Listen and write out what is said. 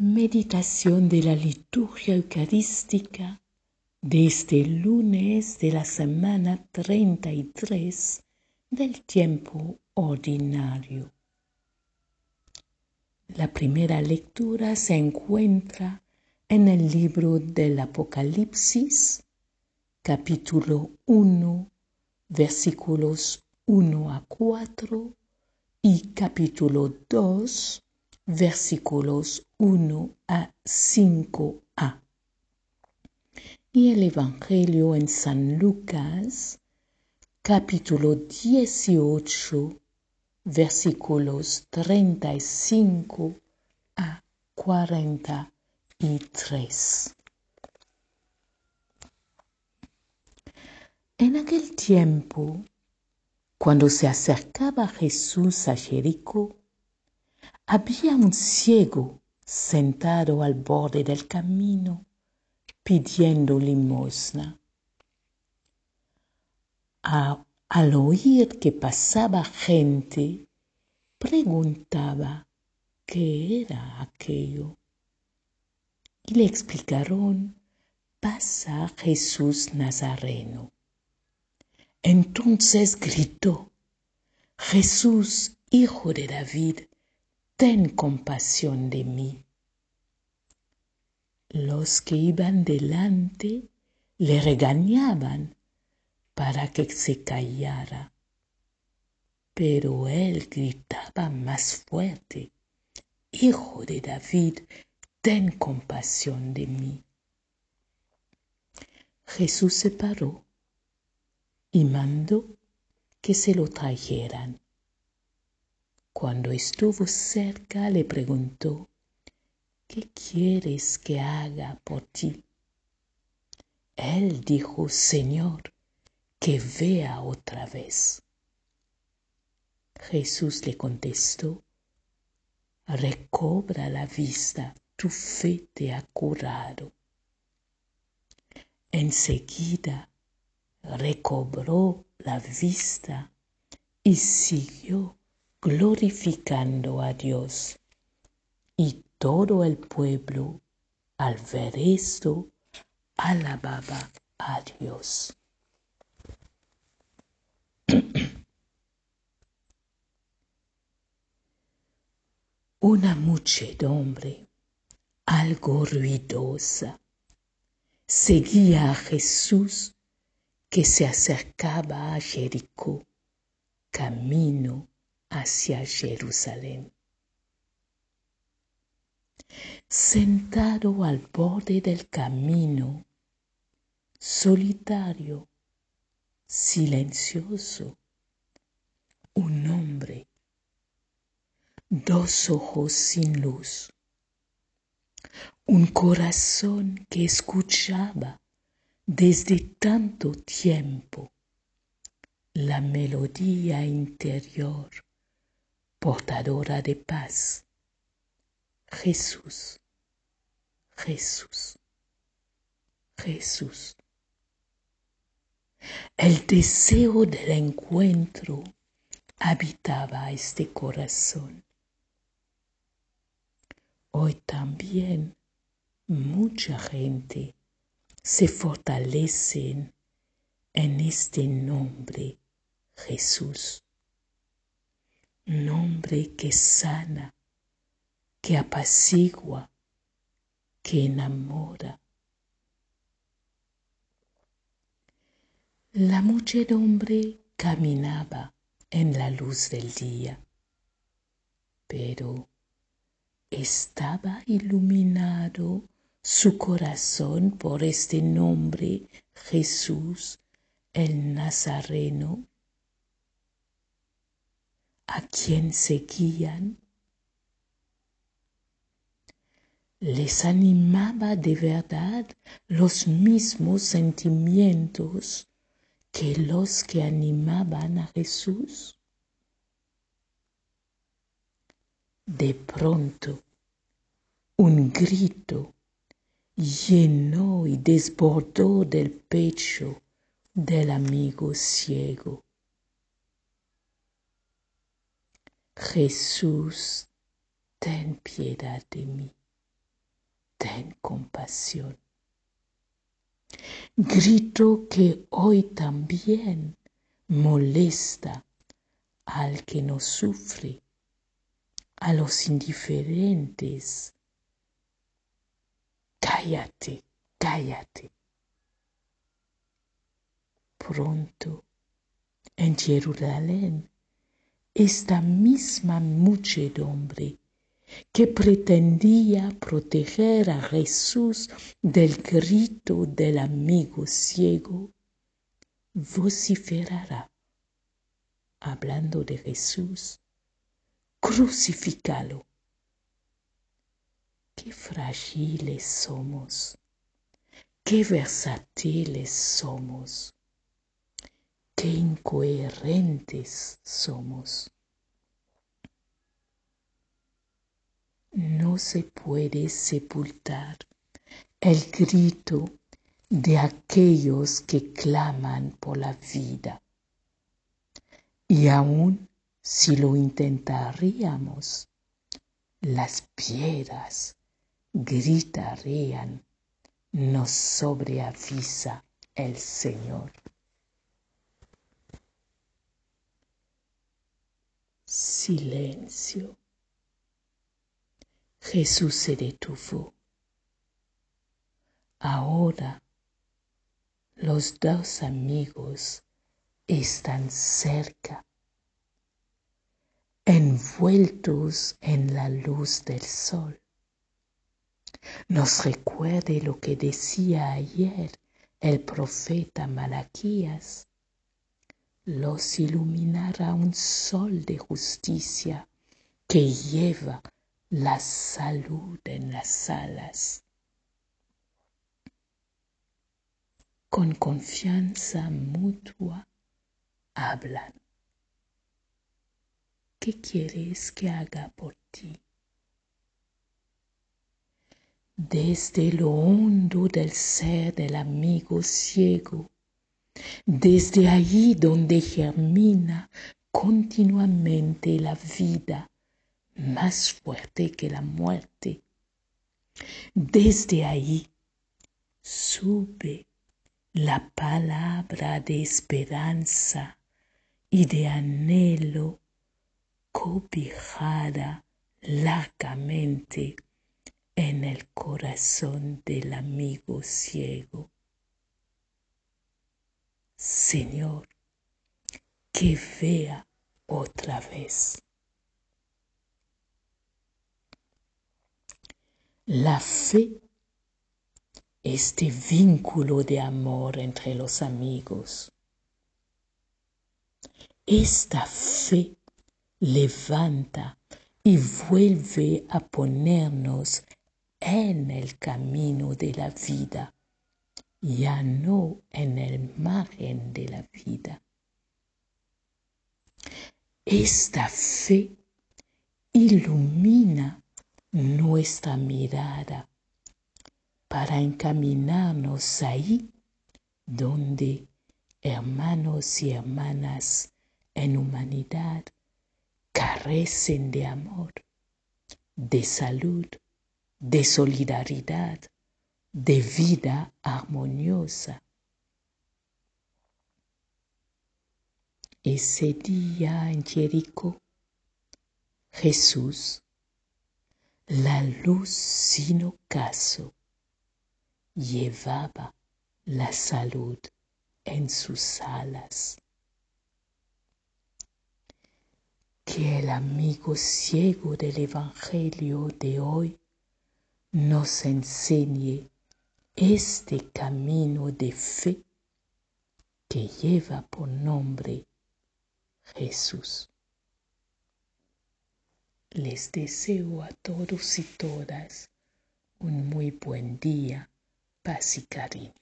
Meditación de la liturgia eucarística de este lunes de la semana 33 del tiempo ordinario. La primera lectura se encuentra en el libro del Apocalipsis, capítulo 1, versículos 1 a 4 y capítulo 2, versículos 1 a 5a. Y el Evangelio en San Lucas, capítulo 18, versículos 35 a 43. En aquel tiempo, cuando se acercaba Jesús a Jericó, había un ciego sentado al borde del camino pidiendo limosna. al oír que pasaba gente, preguntaba qué era aquello. Y le explicaron, pasa Jesús Nazareno. Entonces gritó, Jesús, hijo de David, ten compasión de mí. Los que iban delante le regañaban para que se callara, pero él gritaba más fuerte, Hijo de David, ten compasión de mí. Jesús se paró y mandó que se lo trajeran. Cuando estuvo cerca le preguntó, ¿qué quieres que haga por ti? Él dijo, Señor, que vea otra vez. Jesús le contestó, recobra la vista, tu fe te ha curado. Enseguida recobró la vista y siguió glorificando a Dios. Y todo el pueblo, al ver esto, alababa a Dios. Una muchedumbre, algo ruidosa, seguía a Jesús que se acercaba a Jericó, camino hacia Jerusalén. Sentado al borde del camino, solitario, silencioso, un hombre, dos ojos sin luz, un corazón que escuchaba desde tanto tiempo la melodía interior portadora de paz. Jesús, Jesús, Jesús. El deseo del encuentro habitaba este corazón. Hoy también mucha gente se fortalece en este nombre, Jesús nombre que sana, que apacigua, que enamora. La muchedumbre caminaba en la luz del día, pero estaba iluminado su corazón por este nombre Jesús el Nazareno a quien seguían, les animaba de verdad los mismos sentimientos que los que animaban a Jesús. De pronto, un grito llenó y desbordó del pecho del amigo ciego. Jesús, ten piedad de mí. ten compasión. Grito que hoy también molesta al que no sufre, a los indiferentes. Cállate, cállate. Pronto, en Jerusalén, esta misma muchedumbre que pretendía proteger a Jesús del grito del amigo ciego, vociferará, hablando de Jesús, crucificalo. Qué frágiles somos, qué versátiles somos, qué incoherentes somos. no se puede sepultar el grito de aquellos que claman por la vida. Y aun si lo intentaríamos, las piedras gritarían, nos sobreavisa el Señor. Silencio. Jesús se detuvo. Ahora los dos amigos están cerca, envueltos en la luz del sol. Nos recuerde lo que decía ayer el profeta Malaquías. Los iluminará un sol de justicia que lleva la salud en las alas. Con confianza mutua hablan. ¿Qué quieres que haga por ti? Desde lo hondo del ser del amigo ciego, desde allí donde germina continuamente la vida más fuerte que la muerte. Desde ahí sube la palabra de esperanza y de anhelo cobijada largamente en el corazón del amigo ciego. Señor, que vea otra vez. La fe, este vínculo de amor entre los amigos. Esta fe levanta y vuelve a ponernos en el camino de la vida, ya no en el margen de la vida. Esta fe ilumina nuestra mirada para encaminarnos ahí donde hermanos y hermanas en humanidad carecen de amor, de salud, de solidaridad, de vida armoniosa. Ese día en Jericó, Jesús la luz sin ocaso llevaba la salud en sus alas. Que el amigo ciego del Evangelio de hoy nos enseñe este camino de fe que lleva por nombre Jesús. Les deseo a todos y todas un muy buen día, paz y cariño.